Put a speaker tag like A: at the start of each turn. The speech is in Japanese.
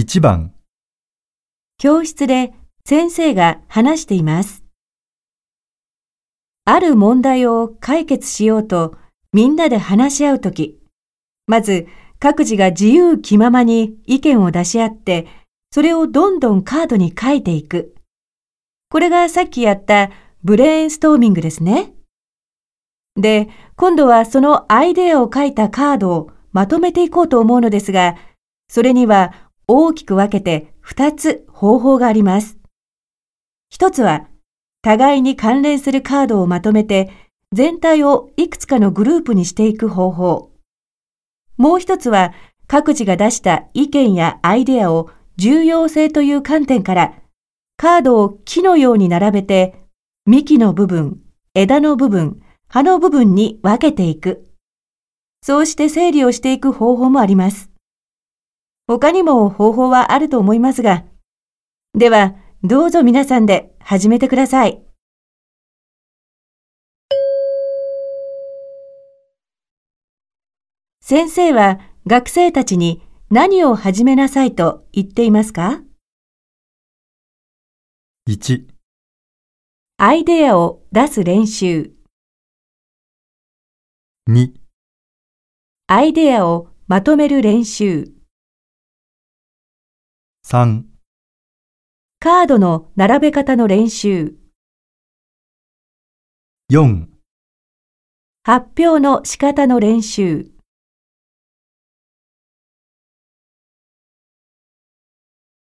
A: 1番、
B: 教室で先生が話しています。ある問題を解決しようとみんなで話し合うとき、まず各自が自由気ままに意見を出し合って、それをどんどんカードに書いていく。これがさっきやったブレインストーミングですね。で、今度はそのアイデアを書いたカードをまとめていこうと思うのですが、それには大きく分けて2つ方法があります。一つは、互いに関連するカードをまとめて、全体をいくつかのグループにしていく方法。もう一つは、各自が出した意見やアイデアを重要性という観点から、カードを木のように並べて、幹の部分、枝の部分、葉の部分に分けていく。そうして整理をしていく方法もあります。他にも方法はあると思いますが、では、どうぞ皆さんで始めてください。先生は学生たちに何を始めなさいと言っていますか
A: ？1、
B: アイデアを出す練習、
A: 2、
B: アイデアをまとめる練習、
A: 3、
B: カードの並べ方の練習、
A: 4
B: 発表の仕方の練習。